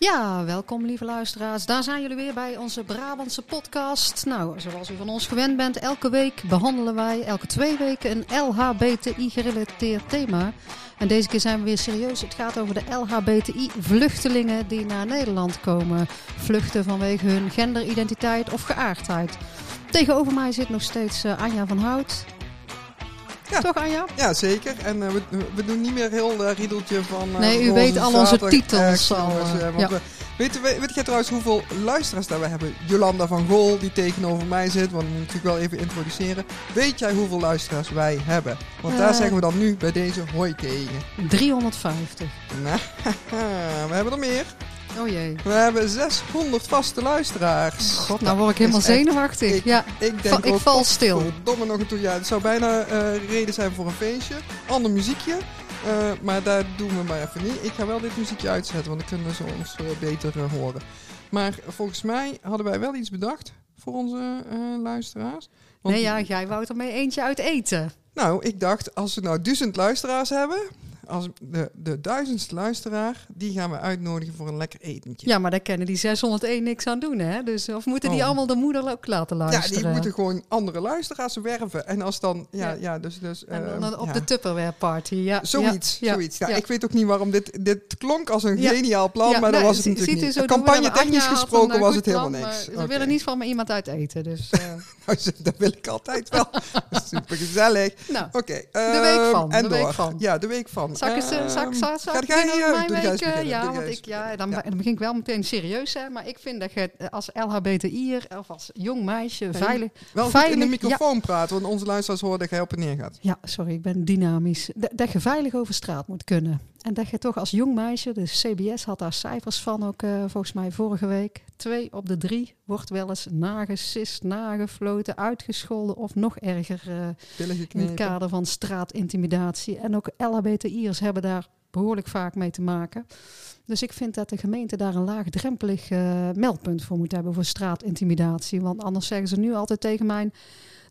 Ja, welkom lieve luisteraars. Daar zijn jullie weer bij onze Brabantse podcast. Nou, zoals u van ons gewend bent, elke week behandelen wij elke twee weken een LHBTI-gerelateerd thema. En deze keer zijn we weer serieus. Het gaat over de LHBTI-vluchtelingen die naar Nederland komen. Vluchten vanwege hun genderidentiteit of geaardheid. Tegenover mij zit nog steeds uh, Anja van Hout. Ja. Toch Anja? Ja, zeker. En uh, we, we, doen niet meer heel uh, riedeltje van... Uh, nee, u weet al onze titels al. Ja. We, weet, weet, weet jij trouwens hoeveel luisteraars daar we hebben? Jolanda van Gol, die tegenover mij zit. Want we moeten natuurlijk wel even introduceren. Weet jij hoeveel luisteraars wij hebben? Want daar zeggen we dan nu bij deze hoi tegen. 350. Nou, we hebben er meer. Oh jee. We hebben 600 vaste luisteraars. God, nou word ik helemaal zenuwachtig. Ik, ja. ik denk ik ook, val stil. Domme nog een toe. Ja, het zou bijna uh, reden zijn voor een feestje. Ander muziekje. Uh, maar daar doen we maar even niet. Ik ga wel dit muziekje uitzetten, want dan kunnen ze ons uh, beter horen. Maar volgens mij hadden wij wel iets bedacht voor onze luisteraars. Want nee, ja, jij wou er mee eentje uit eten. Nou, ik dacht, als we nou duizend luisteraars hebben, als de, de duizendste luisteraar, die gaan we uitnodigen voor een lekker etentje. Ja, maar daar kennen die 601 niks aan doen, hè? Dus, of moeten die oh. allemaal de moeder ook laten luisteren? Ja, die moeten gewoon andere luisteraars werven. En als dan, ja, ja. ja dus... dus en dan uh, op ja. de Tupperware party, ja. Zoiets, ja. zoiets. Ja, Ik weet ook niet waarom dit... Dit klonk als een geniaal plan, maar dat nee, was het natuurlijk niet. Campagne technisch gesproken een, was het helemaal plan, niks. Okay. willen niet van me iemand uit eten, dus... Uh. dat wil ik altijd wel. Super gezellig. Nou, Oké. Okay, de week van. En de door. week van. Ja, de week van. Zal ik eens, zak, zak, zak, Ga jij, beginnen, ja, doe want ik, ja, dan, ja. dan begin ik wel meteen serieus, hè, maar ik vind dat je als LHBTI'er of als jong meisje veilig... Wel veilig, in de microfoon ja. praten, want onze luisteraars horen dat jij op en neer gaat. Ja, sorry, ik ben dynamisch. Dat je veilig over straat moet kunnen. En dat je toch als jong meisje, dus CBS had daar cijfers van ook uh, volgens mij vorige week. Twee op de drie wordt wel eens nagesist, nagefloten, uitgescholden of nog erger uh, in het kader van straatintimidatie. En ook LHBTI'ers hebben daar behoorlijk vaak mee te maken. Dus ik vind dat de gemeente daar een laagdrempelig uh, meldpunt voor moet hebben voor straatintimidatie. Want anders zeggen ze nu altijd tegen mij...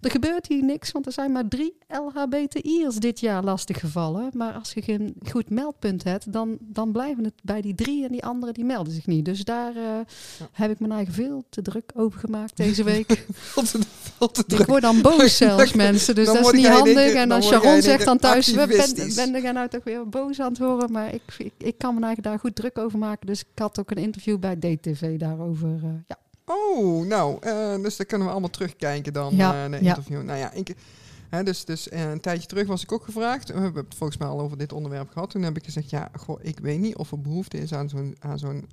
Er gebeurt hier niks, want er zijn maar drie LHBTI'ers dit jaar lastiggevallen. Maar als je geen goed meldpunt hebt, dan, dan blijven het bij die drie en die anderen die melden zich niet. Dus daar uh, ja. heb ik mijn eigen veel te druk over gemaakt deze week. veel te, te druk. Ik word dan boos zelfs mensen, dus dat is niet handig. Denken, en als Sharon zegt dan thuis, ben, ben jij nou toch weer boos aan het horen? Maar ik, ik, ik kan me eigen daar goed druk over maken. Dus ik had ook een interview bij DTV daarover. Uh, ja. Oh, nou, uh, dus daar kunnen we allemaal terugkijken dan ja, uh, naar ja. interview. Nou ja, ik, hè, dus, dus uh, een tijdje terug was ik ook gevraagd. We hebben het volgens mij al over dit onderwerp gehad. Toen heb ik gezegd, ja, goh, ik weet niet of er behoefte is aan zo'n aan zo'n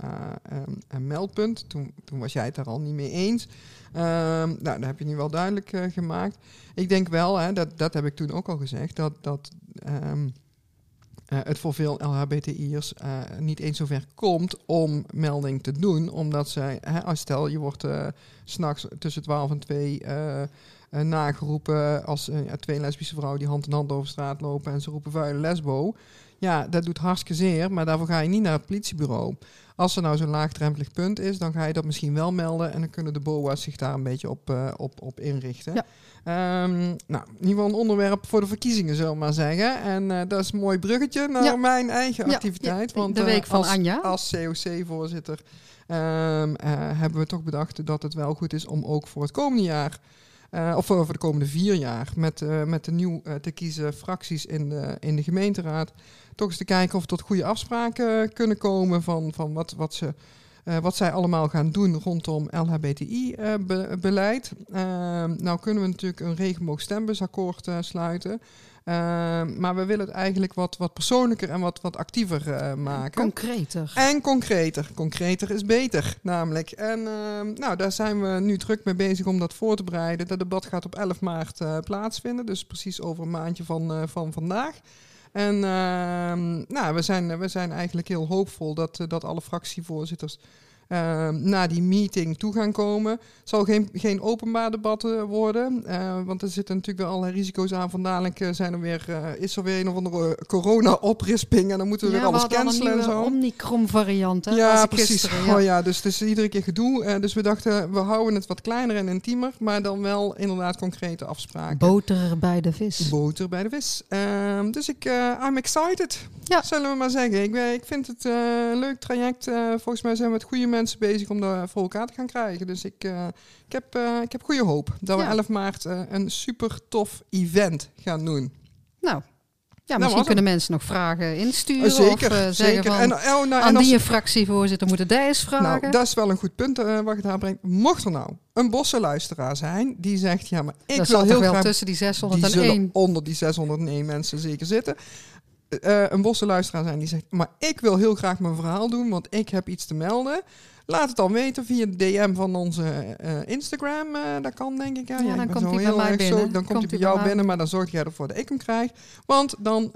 um, meldpunt. Toen, toen was jij het daar al niet mee eens. Um, nou, dat heb je nu wel duidelijk gemaakt. Ik denk wel, hè, dat, dat heb ik toen ook al gezegd, dat... dat um, uh, het voor veel LHBTI'ers uh, niet eens zover komt om melding te doen. Omdat zij, hè, stel je wordt uh, s'nachts tussen 12 en 2 nageroepen als twee lesbische vrouwen die hand in hand over straat lopen en ze roepen vuile lesbo. Ja, dat doet hartstikke zeer, maar daarvoor ga je niet naar het politiebureau. Als er nou zo'n laagdrempelig punt is, dan ga je dat misschien wel melden en dan kunnen de BOA's zich daar een beetje op, op, op inrichten. Ja. Um, nou, in ieder geval een onderwerp voor de verkiezingen, zullen we maar zeggen. En uh, dat is een mooi bruggetje naar ja. mijn eigen ja, activiteit. Want de week uh, van als, Anja. als COC-voorzitter um, uh, hebben we toch bedacht dat het wel goed is om ook voor het komende jaar... Uh, of voor de komende vier jaar met, uh, met de nieuw uh, te kiezen fracties in de, in de gemeenteraad... toch eens te kijken of er tot goede afspraken kunnen komen van, van wat, wat ze... Wat zij allemaal gaan doen rondom LHBTI-beleid. Nou kunnen we natuurlijk een regenboogstembusakkoord uh, sluiten. maar we willen het eigenlijk wat, wat persoonlijker en wat, wat actiever maken. Concreter. En concreter. Concreter is beter, namelijk. En nou, daar zijn we nu druk mee bezig om dat voor te bereiden. Dat debat gaat op 11 maart plaatsvinden, dus precies over een maandje van, van vandaag. En uh, nou, we, zijn, we zijn eigenlijk heel hoopvol dat, dat alle fractievoorzitters uh, naar die meeting toe gaan komen. Het zal geen, geen openbaar debat worden, uh, want er zitten natuurlijk wel allerlei risico's aan. Van dadelijk zijn er weer, is er weer een of andere corona-oprisping en dan moeten we ja, weer alles cancelen en zo. Omicron-variant, hè? Ja, precies. Gisteren, ja. Oh ja, dus het is iedere keer gedoe. dus we dachten, we houden het wat kleiner en intiemer, maar dan wel inderdaad concrete afspraken. Boter bij de vis. Boter bij de vis. dus ik, I'm excited. Ja. Zullen we maar zeggen. Ik, ik vind het eh, een leuk traject. Eh, volgens mij zijn we met goede mensen bezig om dat voor elkaar te gaan krijgen. Dus ik, eh, ik, heb, eh, ik heb goede hoop dat we Ja. 11 maart eh, een super tof event gaan doen. Nou, ja, was misschien kunnen mensen nog vragen insturen. Eh, zeker, of zeggen zeker. van, En, oh, nou, en aan als- die fractievoorzitter moeten die eens vragen. nou, dat is wel een goed punt wat je daar brengt. Mocht er nou een bossenluisteraar zijn die zegt, ja, maar ik dat wil zal heel wel graag tussen die die 601. zullen onder die 601 mensen zeker zitten. Eh, een bossenluisteraar zijn die zegt, maar ik wil heel graag mijn verhaal doen, want ik heb iets te melden. Laat het dan weten via de DM van onze eh, Instagram. eh, dat kan denk ik. Ja, dan komt zo hij bij heel erg binnen. dan komt, hij bij jou binnen, maar dan zorg jij ervoor dat ik hem krijg. Want dan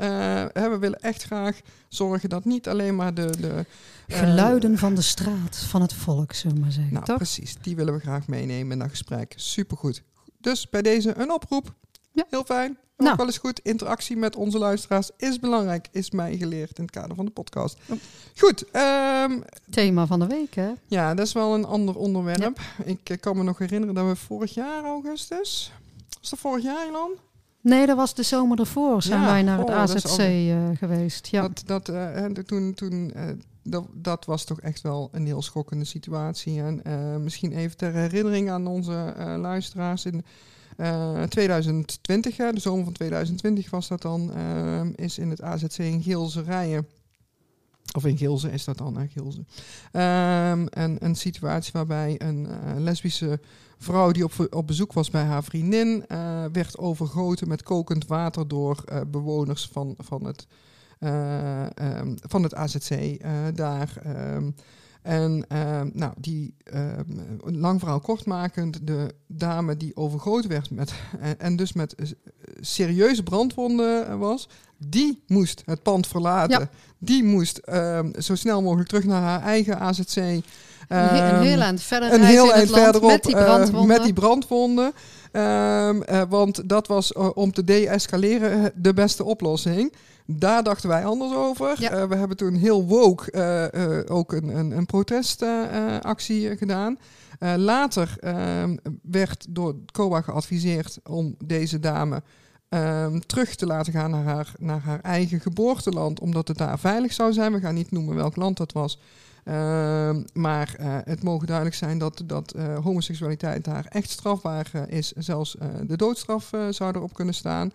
hè, we willen echt graag zorgen dat niet alleen maar de... de Geluiden van de straat, van het volk, zullen we maar zeggen. nou, toch? precies. Die willen we graag meenemen in dat gesprek. Supergoed. Dus bij deze een oproep. Ja. Heel fijn. Ook Nou. wel eens goed. Interactie met onze luisteraars is belangrijk, is mij geleerd in het kader van de podcast. Goed. ehm, Thema van de week, hè? ja, dat is wel een ander onderwerp. Ik eh, kan me nog herinneren dat we vorig jaar augustus... Was dat vorig jaar, Ilan? Nee, dat was de zomer ervoor. Zijn Ja, wij naar het oh, AZC eh, geweest. Ja. Dat, dat, eh, toen, toen, dat, dat was toch echt wel een heel schokkende situatie. En misschien even ter herinnering aan onze luisteraars. In eh, 2020, hè, de zomer van 2020 was dat dan, eh, is in het AZC in Geelse Rijen. Of in Gilze is dat dan, hè, Gilze. Ehm, en een situatie waarbij een eh, lesbische vrouw die op, op bezoek was bij haar vriendin, eh, werd overgoten met kokend water door eh, bewoners van, van, het, eh, ehm, van het AZC eh, daar. ehm. En ehm, nou, die, ehm, lang verhaal kortmakend, de dame die overgoten werd met, en, dus met eh, serieuze brandwonden eh, was, die moest het pand verlaten. Ja. Die moest ehm, zo snel mogelijk terug naar haar eigen AZC. een, he- een heel eind verder een heel in het eind land verderop met die eh, brandwonden. met die brandwonden. Ehm, eh, want dat was eh, om te de-escaleren eh, de beste oplossing. Daar dachten wij anders over. Ja. We hebben toen heel woke ook een, een, een protestactie gedaan. Later ehm, werd door COA geadviseerd om deze dame ehm, terug te laten gaan naar haar, naar haar eigen geboorteland, omdat het daar veilig zou zijn. We gaan niet noemen welk land dat was. Ehm, maar eh, het mogen duidelijk zijn dat, dat eh, homoseksualiteit daar echt strafbaar eh, is. Zelfs de doodstraf zou erop kunnen staan.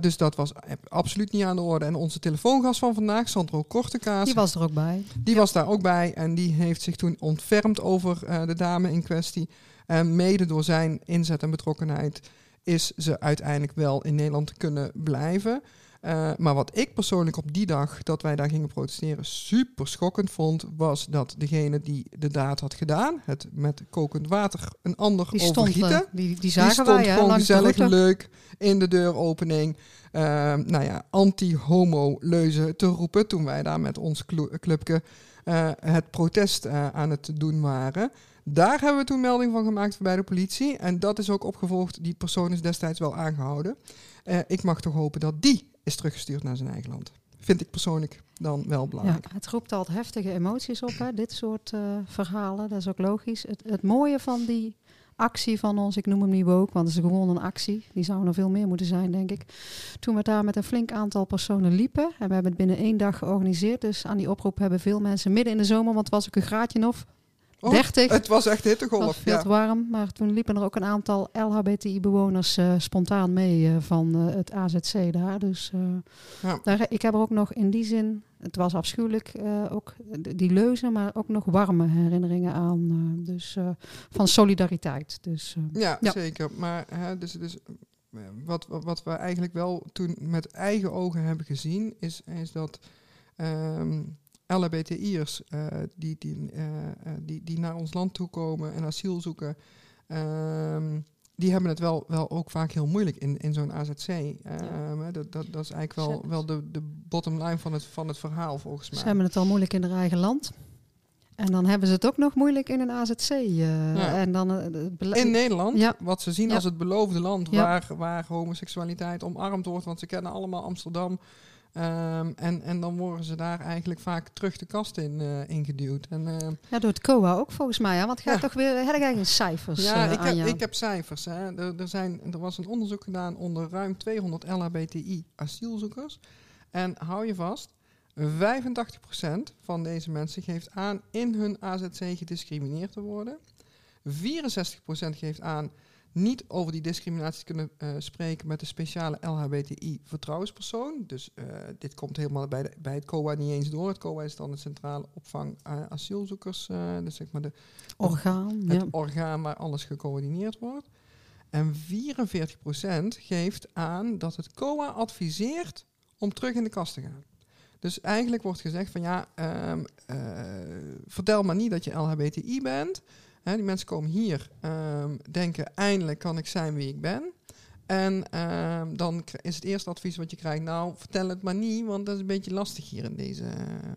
Dus dat was absoluut niet aan de orde. En onze telefoongast van vandaag, Sandro Kortekaas, Die was er ook bij. die was daar ook bij en die heeft zich toen ontfermd over de dame in kwestie. En mede door zijn inzet en betrokkenheid is ze uiteindelijk wel in Nederland kunnen blijven. Eh, maar wat ik persoonlijk op die dag dat wij daar gingen protesteren super schokkend vond, was dat degene die de daad had gedaan, het met kokend water een ander Die overgieten, eh, die, die die stond wij gewoon gezellig leuk in de deuropening. ehm, nou ja, anti-homo-leuzen te roepen. Toen wij daar met ons clubje eh, het protest aan het doen waren. Daar hebben we toen melding van gemaakt bij de politie. En dat is ook opgevolgd. Die persoon is destijds wel aangehouden. Eh, ik mag toch hopen dat die is teruggestuurd naar zijn eigen land. Vind ik persoonlijk dan wel Ja, belangrijk. het roept altijd heftige emoties op, hè, dit soort eh, verhalen. Dat is ook logisch. Het, het mooie van die actie van ons, ik noem hem niet woke, want het is gewoon een actie. Die zou nog veel meer moeten zijn, denk ik. Toen we daar met een flink aantal personen liepen, en we hebben het binnen één dag georganiseerd. Dus aan die oproep hebben veel mensen midden in de zomer, want het was ook een graadje of Oh, 30. Het was echt Het hittegolf. was veel Ja. warm, maar toen liepen er ook een aantal LHBTI-bewoners eh, spontaan mee eh, van eh, het AZC daar. Dus Ja. daar, ik heb er ook nog in die zin, het was afschuwelijk, ook die leuzen, maar ook nog warme herinneringen aan. dus van solidariteit. Dus Ja, Ja. zeker. Maar hè, dus, dus, wat, wat, wat we eigenlijk wel toen met eigen ogen hebben gezien, is, is dat ehm LHBTI'ers eh, die, die, eh, eh, die, die naar ons land toe komen en asiel zoeken, ehm, die hebben het wel, wel ook vaak heel moeilijk in, in zo'n AZC. Ehm, hè, dat, dat, dat is eigenlijk wel, wel de, de bottom line van het, van het verhaal volgens mij. ze hebben het al moeilijk in hun eigen land. En dan hebben ze het ook nog moeilijk in een AZC. eh, Ja. En dan, in Nederland, Ja. wat ze zien Ja. als het beloofde land Ja. waar, waar homoseksualiteit omarmd wordt, want ze kennen allemaal Amsterdam. Ehm, en, en dan worden ze daar eigenlijk vaak terug de kast in eh, ingeduwd. En, eh, ja, door het COA ook volgens mij. Ja, want ga Ja. toch weer, heb ik eigenlijk cijfers ja, eh, ik heb, ik heb cijfers. Hè. Er, er, zijn, er was een onderzoek gedaan onder ruim 200 LHBTI asielzoekers. En hou je vast, 85% van deze mensen geeft aan in hun AZC gediscrimineerd te worden. 64% geeft aan niet over die discriminatie kunnen uh, spreken met de speciale LHBTI-vertrouwenspersoon. Dus uh, dit komt helemaal bij, de, bij het COA niet eens door. Het COA is dan de centrale opvang uh, asielzoekers, dus zeg maar de orgaan, het ja. orgaan waar alles gecoördineerd wordt. En 44% geeft aan dat het COA adviseert om terug in de kast te gaan. Dus eigenlijk wordt gezegd van ja, um, vertel maar niet dat je LHBTI bent. Hè, die mensen komen hier, um, denken eindelijk kan ik zijn wie ik ben. En um, dan is het eerste advies wat je krijgt, nou vertel het maar niet, want dat is een beetje lastig hier in deze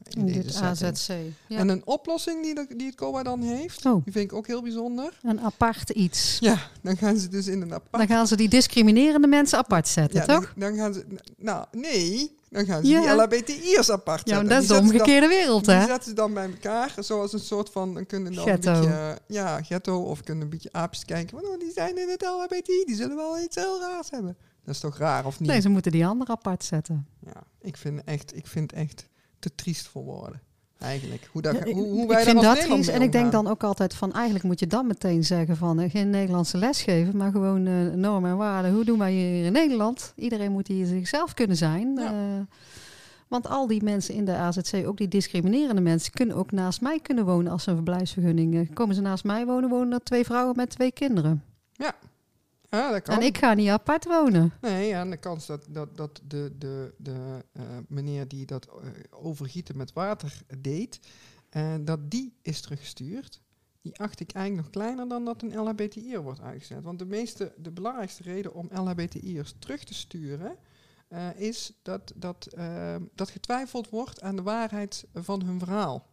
in, in deze dit AZC. Ja. En een oplossing die, de, die het COA dan heeft, oh. die vind ik ook heel bijzonder. Een apart iets. Ja, dan gaan ze dus in een apart... Dan gaan ze die discriminerende mensen apart zetten, ja, toch? Dan, dan gaan ze, nou nee, dan gaan ze ja. die LHBTI'ers apart zetten. Ja, dat is de omgekeerde dan, wereld, hè? Die zetten ze dan bij elkaar, zoals een soort van... Dan kunnen dan ghetto. een beetje, ja, ghetto, of kunnen een beetje aapjes kijken. Want oh, die zijn in het LHBTI, die zullen wel iets heel raars hebben. Dat is toch raar, of niet? Nee, ze moeten die anderen apart zetten. Ja, ik vind echt, ik vind echt te triest voor woorden. Eigenlijk. Hoe, dat, Ja, hoe, hoe ik wij vind dat Nederland En ik denk dan ook altijd van, eigenlijk moet je dan meteen zeggen van, eh, geen Nederlandse les geven, maar gewoon eh, normen en waarden. Hoe doen wij hier in Nederland? Iedereen moet hier zichzelf kunnen zijn. Ja. eh, want al die mensen in de AZC, ook die discriminerende mensen, kunnen ook naast mij kunnen wonen als ze een verblijfsvergunning. komen ze naast mij wonen, wonen er twee vrouwen met twee kinderen. Ja, dat kan. En ik ga niet apart wonen. Nee, ja, en de kans dat, dat, dat de, de, de eh, meneer die dat eh, overgieten met water deed, eh, dat die is teruggestuurd, die acht ik eigenlijk nog kleiner dan dat een LHBTI'er wordt uitgezet. Want de, meeste, de belangrijkste reden om LHBTI'ers terug te sturen, is dat, dat, dat getwijfeld wordt aan de waarheid van hun verhaal.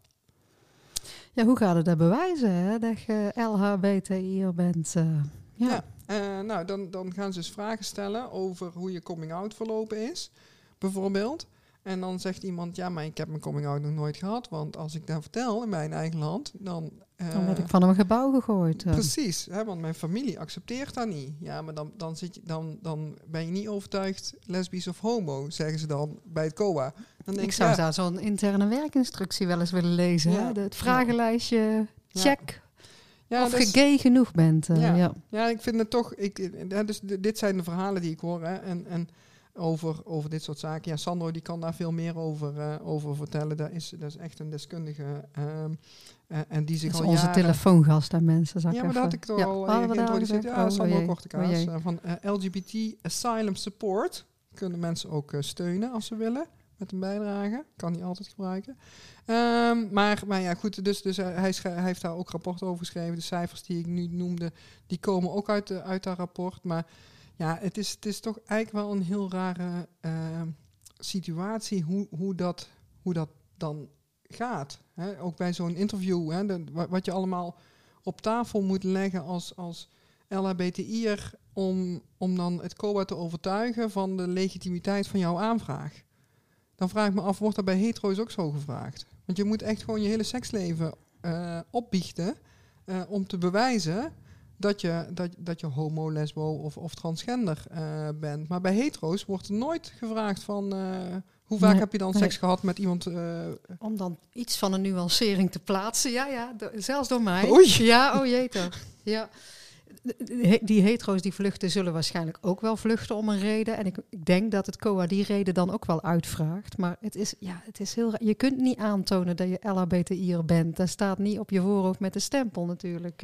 Ja, hoe gaat het dat bewijzen, hè? Dat je LHBTI'er bent? ja. Ja. Eh, nou, dan, dan gaan ze dus vragen stellen over hoe je coming-out verlopen is, bijvoorbeeld. En dan zegt iemand, ja, maar ik heb mijn coming-out nog nooit gehad. Want als ik dat vertel in mijn eigen land, dan... eh, Dan werd ik van een gebouw gegooid. eh. Precies, hè, want mijn familie accepteert dat niet. Ja, maar dan, dan, zit je, dan, dan ben je niet overtuigd lesbisch of homo, zeggen ze dan bij het COA. Dan denk Ik zou ja, daar zo'n interne werkinstructie wel eens willen lezen. Ja. Hè? Het vragenlijstje, check ja, of dat je gay genoeg bent. eh, Ja. ja. Ja, ik vind het toch. Ik, dus dit zijn de verhalen die ik hoor. Hè, en, en over, over dit soort zaken. Ja, Sandro die kan daar veel meer over, eh, over vertellen. Dat is, dat is echt een deskundige. ehm, eh, en die zich Dat is al onze jaren... telefoongast aan mensen. Ja, maar dat had ik toch al hadden we daar geïntroduceerd. Ja, Oh, Sandro jee. Kortekaas. Oh, van LGBT Asylum Support. Kunnen mensen ook steunen als ze willen. Met een bijdrage. Kan niet altijd gebruiken. Ehm, maar, maar ja, goed. Dus, dus hij, hij hij heeft daar ook rapport over geschreven. De cijfers die ik nu noemde, die komen ook uit, de, uit dat rapport. Maar ja, het is, het is toch eigenlijk wel een heel rare ehm, situatie hoe, hoe, dat, hoe dat dan gaat. Hè? Ook bij zo'n interview, hè, wat je allemaal op tafel moet leggen als, als LHBTI'er om, om dan het COA te overtuigen van de legitimiteit van jouw aanvraag. Dan vraag ik me af, wordt dat bij hetero's ook zo gevraagd? Want je moet echt gewoon je hele seksleven eh opbiechten eh, om te bewijzen dat je, dat, dat je homo, lesbo of, of transgender eh, bent. Maar bij hetero's wordt nooit gevraagd van... hoe vaak Nee, heb je dan nee. seks gehad met iemand... Om dan iets van een nuancering te plaatsen. Ja, ja, do- zelfs door mij. Oei. Ja, oh jee toch. Ja. Die hetero's die vluchten zullen waarschijnlijk ook wel vluchten om een reden. En ik, ik denk dat het COA die reden dan ook wel uitvraagt. Maar het is, ja, het is heel. Je kunt niet aantonen dat je LHBTI'er bent. Dat staat niet op je voorhoofd met een stempel natuurlijk.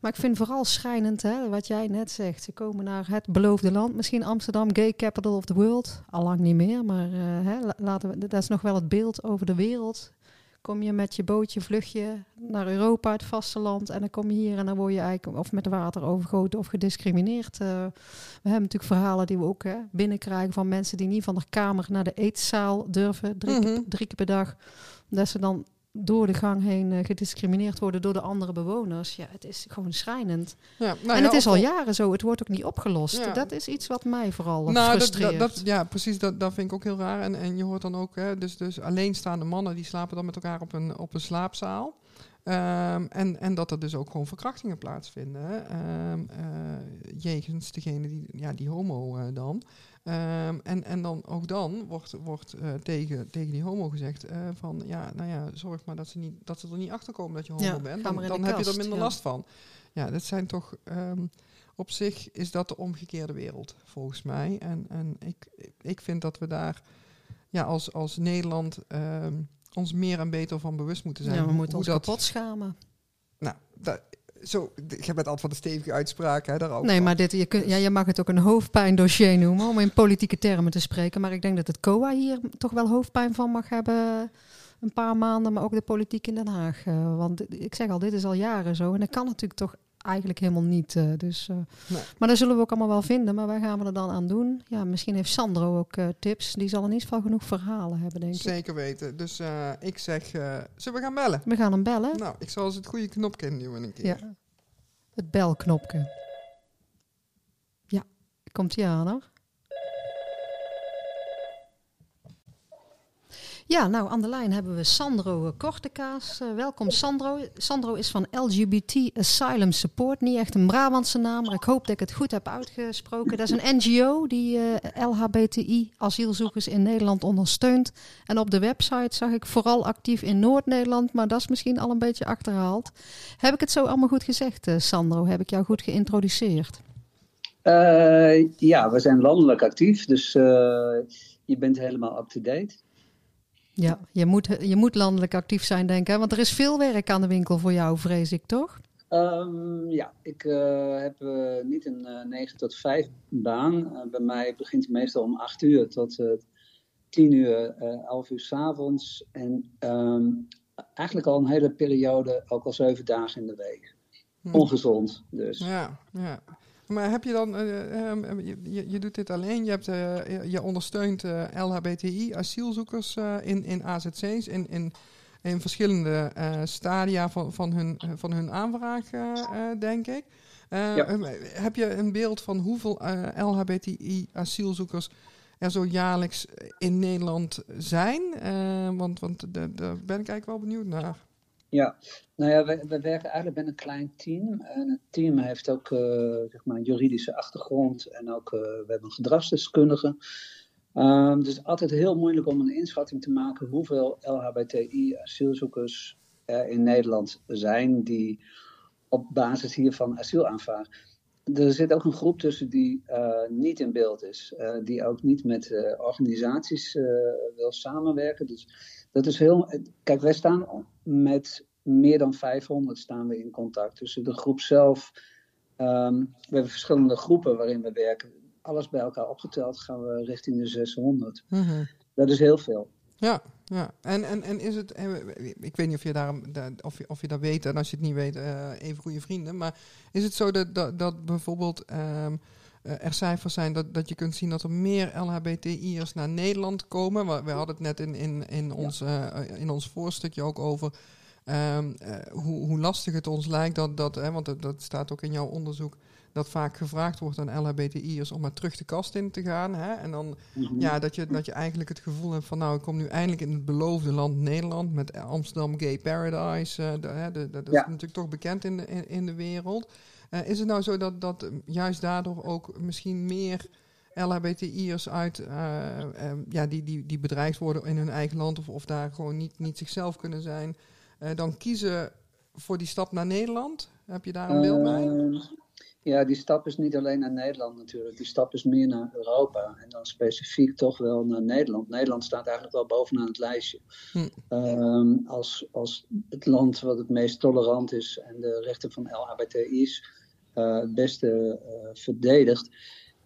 Maar ik vind vooral schrijnend hè, wat jij net zegt. Ze komen naar het beloofde land. Misschien Amsterdam, gay capital of the world. Allang niet meer, maar eh, hè, la- laten we, dat is nog wel het beeld over de wereld. Kom je met je bootje, vlucht je naar Europa, het vasteland. En dan kom je hier en dan word je eigenlijk of met water overgoten of gediscrimineerd. Eh, we hebben natuurlijk verhalen die we ook hè, binnenkrijgen van mensen die niet van de kamer naar de eetzaal durven. Drie, keer, Mhm. drie keer per dag. Dat ze dan door de gang heen eh, gediscrimineerd worden door de andere bewoners. Ja, het is gewoon schrijnend. ja, nou en ja, het is al jaren zo. Het wordt ook niet opgelost. Ja. Dat is iets wat mij vooral Nou, frustreert. dat, dat- ja, precies. Dat, dat vind ik ook heel raar. En, en je hoort dan ook, hè, dus, dus alleenstaande mannen die slapen dan met elkaar op een, op een slaapzaal. Ehm, en, en dat er dus ook gewoon verkrachtingen plaatsvinden. eh, jegens degene die, ja, die homo eh, dan. Ehm, en, en dan ook dan wordt, wordt eh, tegen, tegen die homo gezegd eh, van ja, nou ja, zorg maar dat ze, niet, dat ze er niet achter komen dat je homo Ja, bent. Dan, dan heb je er minder ja. last van. Ja, dat zijn toch ehm, op zich is dat de omgekeerde wereld volgens mij. En, en ik, ik vind dat we daar ja, als, als Nederland ehm, ons meer en beter van bewust moeten zijn. Ja, we hoe- moeten hoe ons dat, kapot schamen. Nou, dat, zo, ik heb altijd van de stevige uitspraak, hè, daar ook Nee, maar dit, je, kunt, ja, je mag het ook een hoofdpijndossier noemen, om in politieke termen te spreken. Maar ik denk dat het COA hier toch wel hoofdpijn van mag hebben. Een paar maanden, maar ook de politiek in Den Haag. Eh, want ik zeg al, dit is al jaren zo. En dat kan natuurlijk toch eigenlijk helemaal niet. eh, dus, eh, Nee. Maar dat zullen we ook allemaal wel vinden. Maar waar gaan we er dan aan doen? Ja, misschien heeft Sandro ook eh, tips. Die zal in ieder geval genoeg verhalen hebben, denk ik. Zeker weten. Dus ik zeg, zullen we gaan bellen? We gaan hem bellen. Nou, ik zal eens het goede knopje induwen een keer. Ja. Het belknopje. Ja, komt hij aan hoor. Ja, nou aan de lijn hebben we Sandro eh, Kortekaas. Eh, welkom Sandro. Sandro is van LGBT Asylum Support. Niet echt een Brabantse naam, maar ik hoop dat ik het goed heb uitgesproken. Dat is een NGO die eh, LHBTI asielzoekers in Nederland ondersteunt. En op de website zag ik vooral actief in Noord-Nederland, maar dat is misschien al een beetje achterhaald. Heb ik het zo allemaal goed gezegd, Sandro? Heb ik jou goed geïntroduceerd? Ja, we zijn landelijk actief, dus je bent helemaal up-to-date. Ja, je moet, je moet landelijk actief zijn, denk ik. hè? Want er is veel werk aan de winkel voor jou, vrees ik, toch? Ehm, ja, ik eh, heb eh, niet een eh 9 tot 5 baan. Bij mij begint het meestal om 8 uur tot eh 10 uur, eh 11 uur s'avonds. En ehm, eigenlijk al een hele periode, ook al 7 dagen in de week. Hm. Ongezond, dus. Ja, ja. Maar heb je dan, eh, ehm, je, je, je doet dit alleen, je, hebt, eh, je, ondersteunt eh, LHBTI-asielzoekers eh, in, in AZC's, in, in, in verschillende eh, stadia van, van, hun, van hun aanvraag, eh, eh, denk ik. Eh, Ja. ehm, Heb je een beeld van hoeveel eh, LHBTI-asielzoekers er zo jaarlijks in Nederland zijn? Eh, want want daar ben ik eigenlijk wel benieuwd naar. Ja, nou ja, we, we werken eigenlijk met een klein team. En het team heeft ook eh, zeg maar een juridische achtergrond en ook eh, we hebben een gedragsdeskundige. Ehm, dus altijd heel moeilijk om een inschatting te maken hoeveel LHBTI-asielzoekers er in Nederland zijn die op basis hiervan asiel aanvragen. Er zit ook een groep tussen die eh, niet in beeld is, die ook niet met organisaties wil samenwerken. Dus dat is heel. Kijk, wij staan met meer dan 500 staan we in contact. Dus de groep zelf. ehm, we hebben verschillende groepen waarin we werken. Alles bij elkaar opgeteld gaan we richting de 600. Dat is heel veel. Ja, ja. En, en, en is het, ik weet niet of je, daar, of je, of je dat weet, en als je het niet weet, eh, even goede vrienden. Maar is het zo dat, dat, dat bijvoorbeeld ehm, eh, er cijfers zijn dat, dat je kunt zien dat er meer LHBTI'ers naar Nederland komen? We, we hadden het net in, in, in, ons, eh, in ons voorstukje ook over ehm, eh, hoe, hoe lastig het ons lijkt dat, dat hè, want dat, dat staat ook in jouw onderzoek, dat vaak gevraagd wordt aan LHBTI'ers om maar terug de kast in te gaan. Hè? En dan Mhm. ja, dat je, dat je eigenlijk het gevoel hebt van nou, ik kom nu eindelijk in het beloofde land Nederland met Amsterdam Gay Paradise. eh, de, hè, de, de- dat Ja. is natuurlijk toch bekend in de, in, in de wereld. Eh, is het nou zo dat, dat eh, juist daardoor ook misschien meer LHBTI'ers uit, eh, eh, ja, die, die, die bedreigd worden in hun eigen land of, of daar gewoon niet, niet zichzelf kunnen zijn, eh, dan kiezen voor die stap naar Nederland? Heb je daar een beeld bij? Ehm, ja, die stap is niet alleen naar Nederland natuurlijk. Die stap is meer naar Europa. En dan specifiek toch wel naar Nederland. Nederland staat eigenlijk wel bovenaan het lijstje. Hm. Ehm, als, als het land wat het meest tolerant is en de rechten van LHBTI's het beste eh, verdedigt.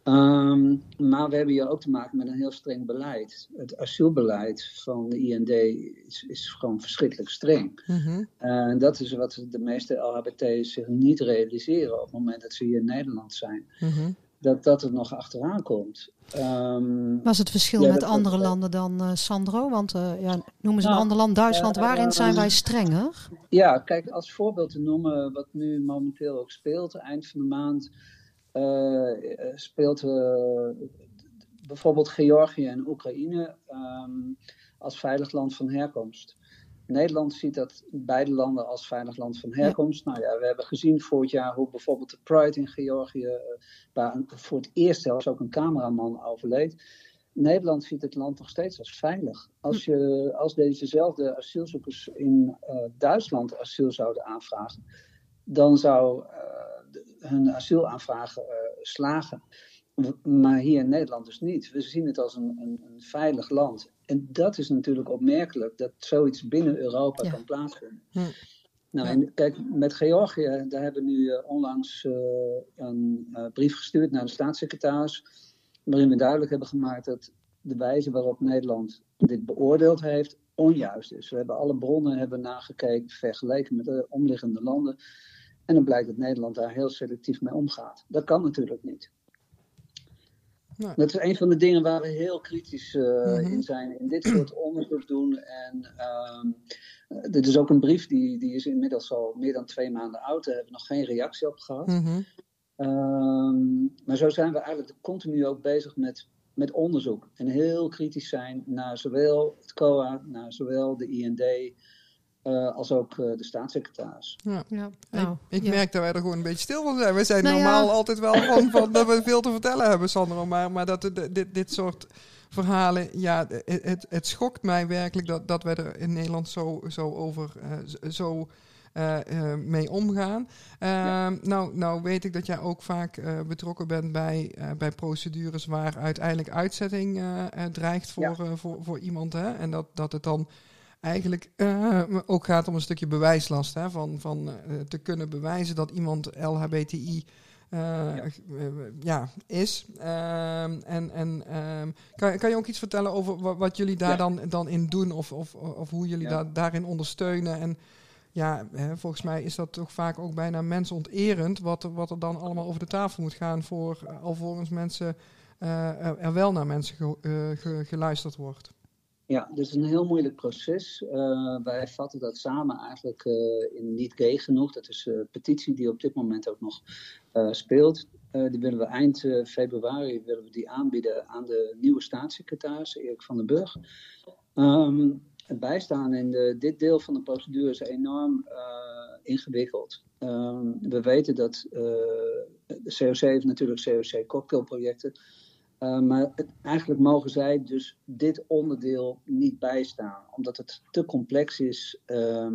Ehm, maar we hebben hier ook te maken met een heel streng beleid. Het asielbeleid van de IND is, is gewoon verschrikkelijk streng. Mhm. En dat is wat de meeste LHBT's zich niet realiseren op het moment dat ze hier in Nederland zijn. Mhm. Dat dat er nog achteraan komt. Ehm, Was het verschil Ja, met andere landen dan, eh, Sandro? Want eh, ja, noemen ze een Nou, ander land, Duitsland. eh, Waarin zijn wij strenger? ja, kijk, als voorbeeld te noemen wat nu momenteel ook speelt. Eind van de maand speelt bijvoorbeeld Georgië en Oekraïne ehm, als veilig land van herkomst. Nederland ziet dat beide landen als veilig land van herkomst. Nou ja, we hebben gezien vorig jaar hoe bijvoorbeeld de Pride in Georgië, uh, waar voor het eerst zelfs ook een cameraman overleed. Nederland ziet het land nog steeds als veilig. Als, je, als dezezelfde asielzoekers in uh, Duitsland asiel zouden aanvragen, dan zou hun asielaanvragen slagen. Maar hier in Nederland dus niet. We zien het als een, een, een, veilig land. En dat is natuurlijk opmerkelijk, dat zoiets binnen Europa ja. kan plaatsvinden. Hm. Nou, en kijk, met Georgië, daar hebben we nu uh, onlangs uh, een uh, brief gestuurd naar de staatssecretaris. Waarin we duidelijk hebben gemaakt dat de wijze waarop Nederland dit beoordeeld heeft onjuist is. We hebben alle bronnen hebben nagekeken, vergeleken met de omliggende landen. En dan blijkt dat Nederland daar heel selectief mee omgaat. Dat kan natuurlijk niet. Nee. Dat is een van de dingen waar we heel kritisch uh, mm-hmm. in zijn. In dit soort onderzoek doen. En um, dit is ook een brief die, die is inmiddels al meer dan twee maanden oud. Daar hebben we nog geen reactie op gehad. Mm-hmm. Um, maar zo zijn we eigenlijk continu ook bezig met, met onderzoek. En heel kritisch zijn naar zowel het COA, naar zowel de IND. Uh, als ook uh, de staatssecretaris. Ja. Ja, nou, ik, ik ja. merk dat wij er gewoon een beetje stil van zijn. We zijn nou normaal ja. altijd wel van, van, dat we veel te vertellen hebben, Sandro. Maar, maar dat dit, dit soort verhalen, ja, het, het, het schokt mij werkelijk dat, dat wij er in Nederland zo, zo over uh, zo. mee omgaan. nou, nou weet ik dat jij ook vaak betrokken bent bij, bij procedures waar uiteindelijk uitzetting dreigt voor, voor, voor iemand. Hè? En dat, dat het dan eigenlijk uh, ook gaat om een stukje bewijslast. Hè, van van uh, te kunnen bewijzen dat iemand LHBTI uh, ja. ja. is. Ehm, en en um, kan, kan je ook iets vertellen over wat, wat jullie daar ja. dan, dan in doen? Of, of, of hoe jullie ja. da daarin ondersteunen? En ja, hè, volgens mij is dat toch vaak ook bijna mensonterend... Wat, wat er dan allemaal over de tafel moet gaan... voor alvorens mensen er wel naar mensen ge, geluisterd wordt. Ja, dus een heel moeilijk proces. Uh, wij vatten dat samen eigenlijk uh, in niet gay genoeg. Dat is een petitie die op dit moment ook nog speelt. die willen we eind februari willen we die aanbieden aan de nieuwe staatssecretaris, Erik van den Burg. Um, het bijstaan in de, dit deel van de procedure is enorm ingewikkeld. Um, we weten dat de COC heeft natuurlijk COC-cocktailprojecten. Uh, maar eigenlijk mogen zij dus dit onderdeel niet bijstaan, omdat het te complex is. Uh,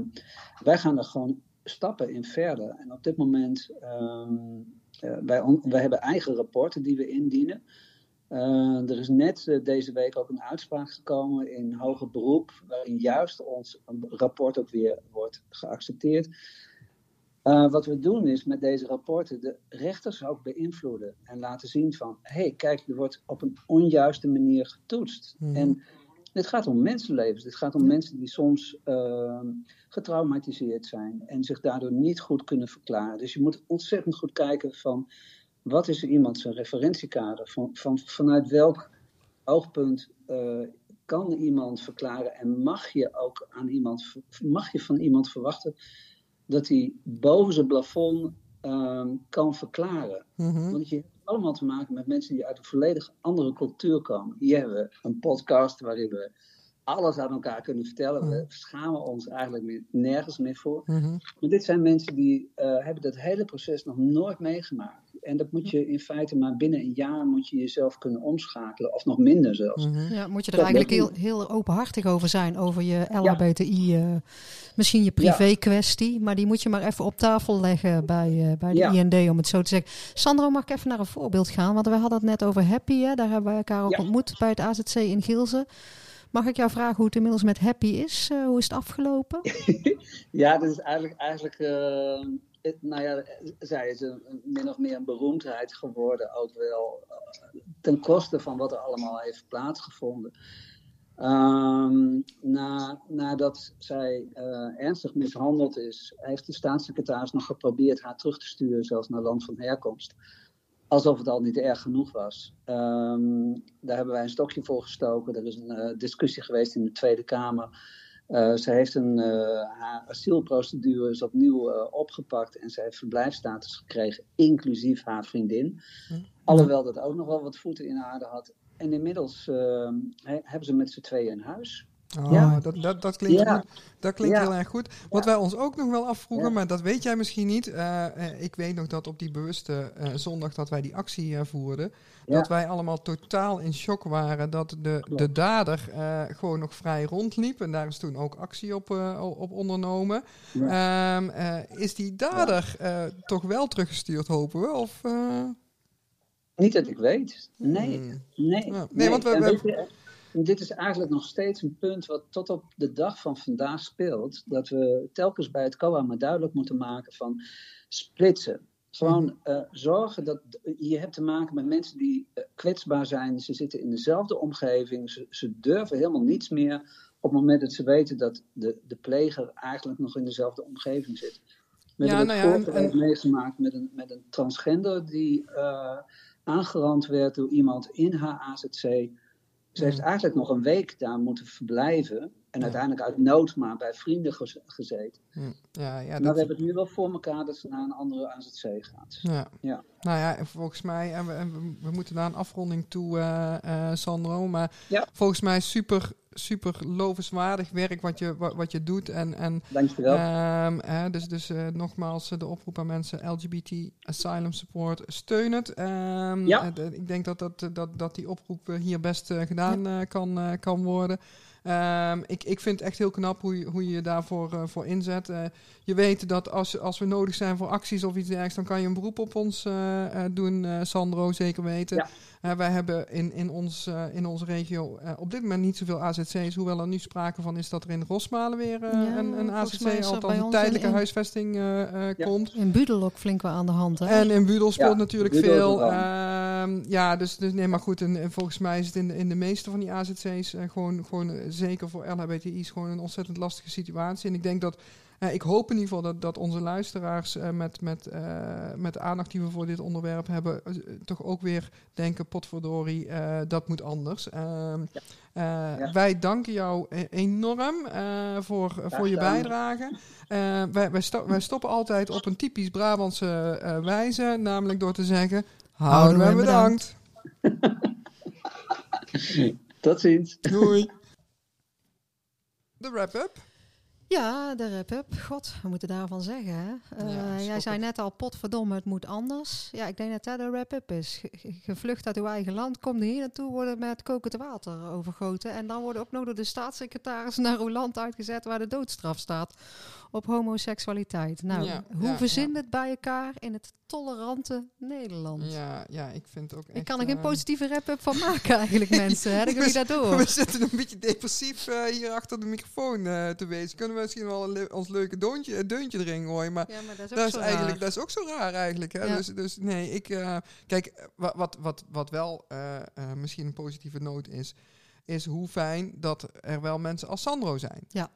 wij gaan er gewoon stappen in verder. En op dit moment, um, uh, wij, hebben eigen rapporten die we indienen. Uh, er is net deze week ook een uitspraak gekomen in hoger beroep, waarin juist ons rapport ook weer wordt geaccepteerd. Uh, wat we doen is met deze rapporten de rechters ook beïnvloeden en laten zien van, hé, hey, kijk, er wordt op een onjuiste manier getoetst. Mm. En dit gaat om mensenlevens, dit gaat om mensen die soms uh, getraumatiseerd zijn en zich daardoor niet goed kunnen verklaren. Dus je moet ontzettend goed kijken van, wat is er iemand zijn referentiekader? Van, van, vanuit welk oogpunt uh, kan iemand verklaren en mag je ook aan iemand, mag je van iemand verwachten dat hij boven zijn plafond um, kan verklaren. Mm-hmm. Want je hebt allemaal te maken met mensen die uit een volledig andere cultuur komen. Hier hebben we een podcast waarin we alles aan elkaar kunnen vertellen. Mm-hmm. We schamen ons eigenlijk meer, nergens meer voor. Mm-hmm. Maar dit zijn mensen die uh, hebben dat hele proces nog nooit meegemaakt. En dat moet je in feite maar binnen een jaar moet je jezelf kunnen omschakelen. Of nog minder zelfs. Mm-hmm. Ja, moet je er dat eigenlijk heel, heel openhartig over zijn. Over je LHBTI. Ja. Uh, misschien je privé kwestie. Maar die moet je maar even op tafel leggen bij, uh, bij de ja. IND. Om het zo te zeggen. Sandro, mag ik even naar een voorbeeld gaan? Want we hadden het net over Happy. Hè? Daar hebben we elkaar ook ontmoet bij het AZC in Gilze. Mag ik jou vragen hoe het inmiddels met Happy is? Uh, hoe is het afgelopen? ja, dat is eigenlijk, eigenlijk uh, het, nou ja, zij is min of meer een beroemdheid geworden, ook wel uh, ten koste van wat er allemaal heeft plaatsgevonden. Um, na, nadat zij ernstig mishandeld is, heeft de staatssecretaris nog geprobeerd haar terug te sturen, zelfs naar land van herkomst alsof het al niet erg genoeg was. Um, daar hebben wij een stokje voor gestoken. Er is een uh, discussie geweest in de Tweede Kamer. Uh, ze heeft een, uh, haar asielprocedure is opnieuw opgepakt en ze heeft verblijfsstatus gekregen, inclusief haar vriendin. Hm. Alhoewel dat ook nog wel wat voeten in aarde had. En inmiddels he, hebben ze met z'n tweeën een huis. Oh, Ja. dat, dat, dat klinkt, Ja. goed. Dat klinkt Ja. heel erg goed. Wat wij ons ook nog wel afvroegen, maar dat weet jij misschien niet. Eh, eh, ik weet nog dat op die bewuste eh, zondag dat wij die actie voerden, dat wij allemaal totaal in shock waren dat de, de dader gewoon nog vrij rondliep. En daar is toen ook actie op, op ondernomen. Ehm, eh, is die dader toch wel teruggestuurd, hopen we? Of, Niet dat ik weet. Nee. hmm. Nee. Nee, want we- je, dit is eigenlijk nog steeds een punt wat tot op de dag van vandaag speelt. Dat we telkens bij het COA maar duidelijk moeten maken van splitsen. Gewoon Mhm. eh, zorgen dat je hebt te maken met mensen die eh, kwetsbaar zijn. Ze zitten in dezelfde omgeving. Ze, ze durven helemaal niets meer op het moment dat ze weten dat de, de pleger eigenlijk nog in dezelfde omgeving zit. We Ja, hebben nou ja, en- meegemaakt met een, met een transgender die eh, aangerand werd door iemand in haar AZC. Ze heeft Mm. eigenlijk nog een week daar moeten verblijven. En Ja. uiteindelijk uit nood maar bij vrienden gez- gezeten. Ja, ja, maar dat, we hebben het nu wel voor elkaar dat ze naar een andere AZC gaat. Ja. Ja. Nou ja, en volgens mij, en we, en we, moeten naar een afronding toe, eh, eh, Sandro. Maar volgens mij super, super lovenswaardig werk wat je, wat, wat je doet. En, en Dankjewel. Ehm, hè, dus dus eh, nogmaals de oproep aan mensen LGBT Asylum Support steun het. Ehm, Ja. ik denk dat, dat, dat, dat die oproep hier best gedaan kan, kan worden. Ehm, ik, ik vind het echt heel knap hoe je hoe je, daarvoor eh, voor inzet. Eh, je weet dat als, als we nodig zijn voor acties of iets dergelijks, dan kan je een beroep op ons eh, doen, Sandro, zeker weten. Eh, wij hebben in, in, ons, eh, in onze regio eh, op dit moment niet zoveel AZC's, hoewel er nu sprake van is dat er in Rosmalen weer Ja, een, een AZC, althans een tijdelijke in- in- huisvesting eh, eh, Ja. komt. In Budel ook flink wel aan de hand, hè? En in Budel speelt Ja, natuurlijk Budel veel. Ehm, ja, dus, dus nee, maar goed. En, en volgens mij is het in de, in de meeste van die AZC's eh, gewoon, gewoon zeker voor LHBTI's gewoon een ontzettend lastige situatie. En ik denk dat, ik hoop in ieder geval dat, dat onze luisteraars eh, met, met, eh, met de aandacht die we voor dit onderwerp hebben, eh, toch ook weer denken, potverdorie, eh, dat moet anders. Ehm, eh, Ja. Wij danken jou e- enorm eh, voor, voor je bijdrage. Eh, wij, wij, sto- wij stoppen altijd op een typisch Brabantse eh, wijze, namelijk door te zeggen: houden we en bedankt. Tot ziens. Doei. De wrap-up. Ja, de wrap-up. God, we moeten daarvan zeggen. Hè? Eh, Ja, jij zei net al, potverdomme, het moet anders. Ja, ik denk dat dat de wrap-up is. Ge- ge- Gevlucht uit uw eigen land, kom hier naartoe, worden met kokend water overgoten. En dan worden ook nog door de staatssecretaris naar uw land uitgezet waar de doodstraf staat op homoseksualiteit. Nou, Ja, hoe ja, verzin ja. het bij elkaar in het tolerante Nederland? Ja, ja, ik vind ook echt... Ik kan er geen eh, positieve wrap-up van maken eigenlijk, mensen. Hè? Dan je dat door. We zitten een beetje depressief eh, hier achter de microfoon eh, te wezen. Kunnen we misschien wel le- ons leuke doontje, deuntje erin gooien, maar Ja, maar dat is ook dat is eigenlijk raar. dat is ook zo raar eigenlijk. Hè? Dus, dus nee, ik kijk wa- wat, wat, wat wel misschien een positieve noot is, is hoe fijn dat er wel mensen als Sandro zijn. Ja,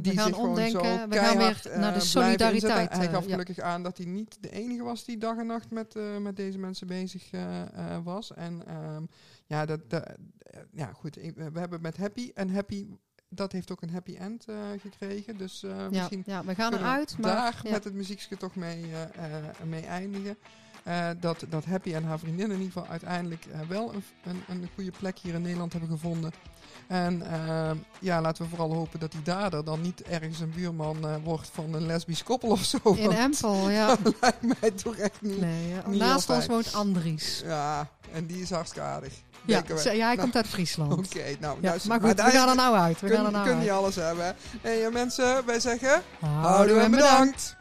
die we gaan omdenken. We gaan weer eh, naar de blijven solidariteit. inzetten. Hij eh, gaf ja. gelukkig aan dat hij niet de enige was die dag en nacht met, eh, met deze mensen bezig eh, eh, was. En ehm, ja, dat, dat- eh, ja, goed. We hebben met Happy en Happy, dat heeft ook een happy end eh, gekregen. Dus eh, Ja, misschien ja, we gaan eruit. Maar, daar ja. met het muziekje toch mee, eh, eh, mee eindigen. Eh, dat, dat Happy en haar vriendin in ieder geval uiteindelijk eh, wel een, een, een goede plek hier in Nederland hebben gevonden. En eh, ja, laten we vooral hopen dat die dader dan niet ergens een buurman wordt van een lesbisch koppel of zo. In Empel, ja. dat lijkt mij toch echt niet. Nee, ja. niet Naast ons woont Andries. Ja, en die is hartstikke aardig. Ja, ja, hij Nou, komt uit Friesland. Oké, nou, Ja, nou, maar goed, we gaan er nou uit. We kun, gaan er nou kun uit. niet alles hebben. En mensen, wij zeggen, Houden en bedankt.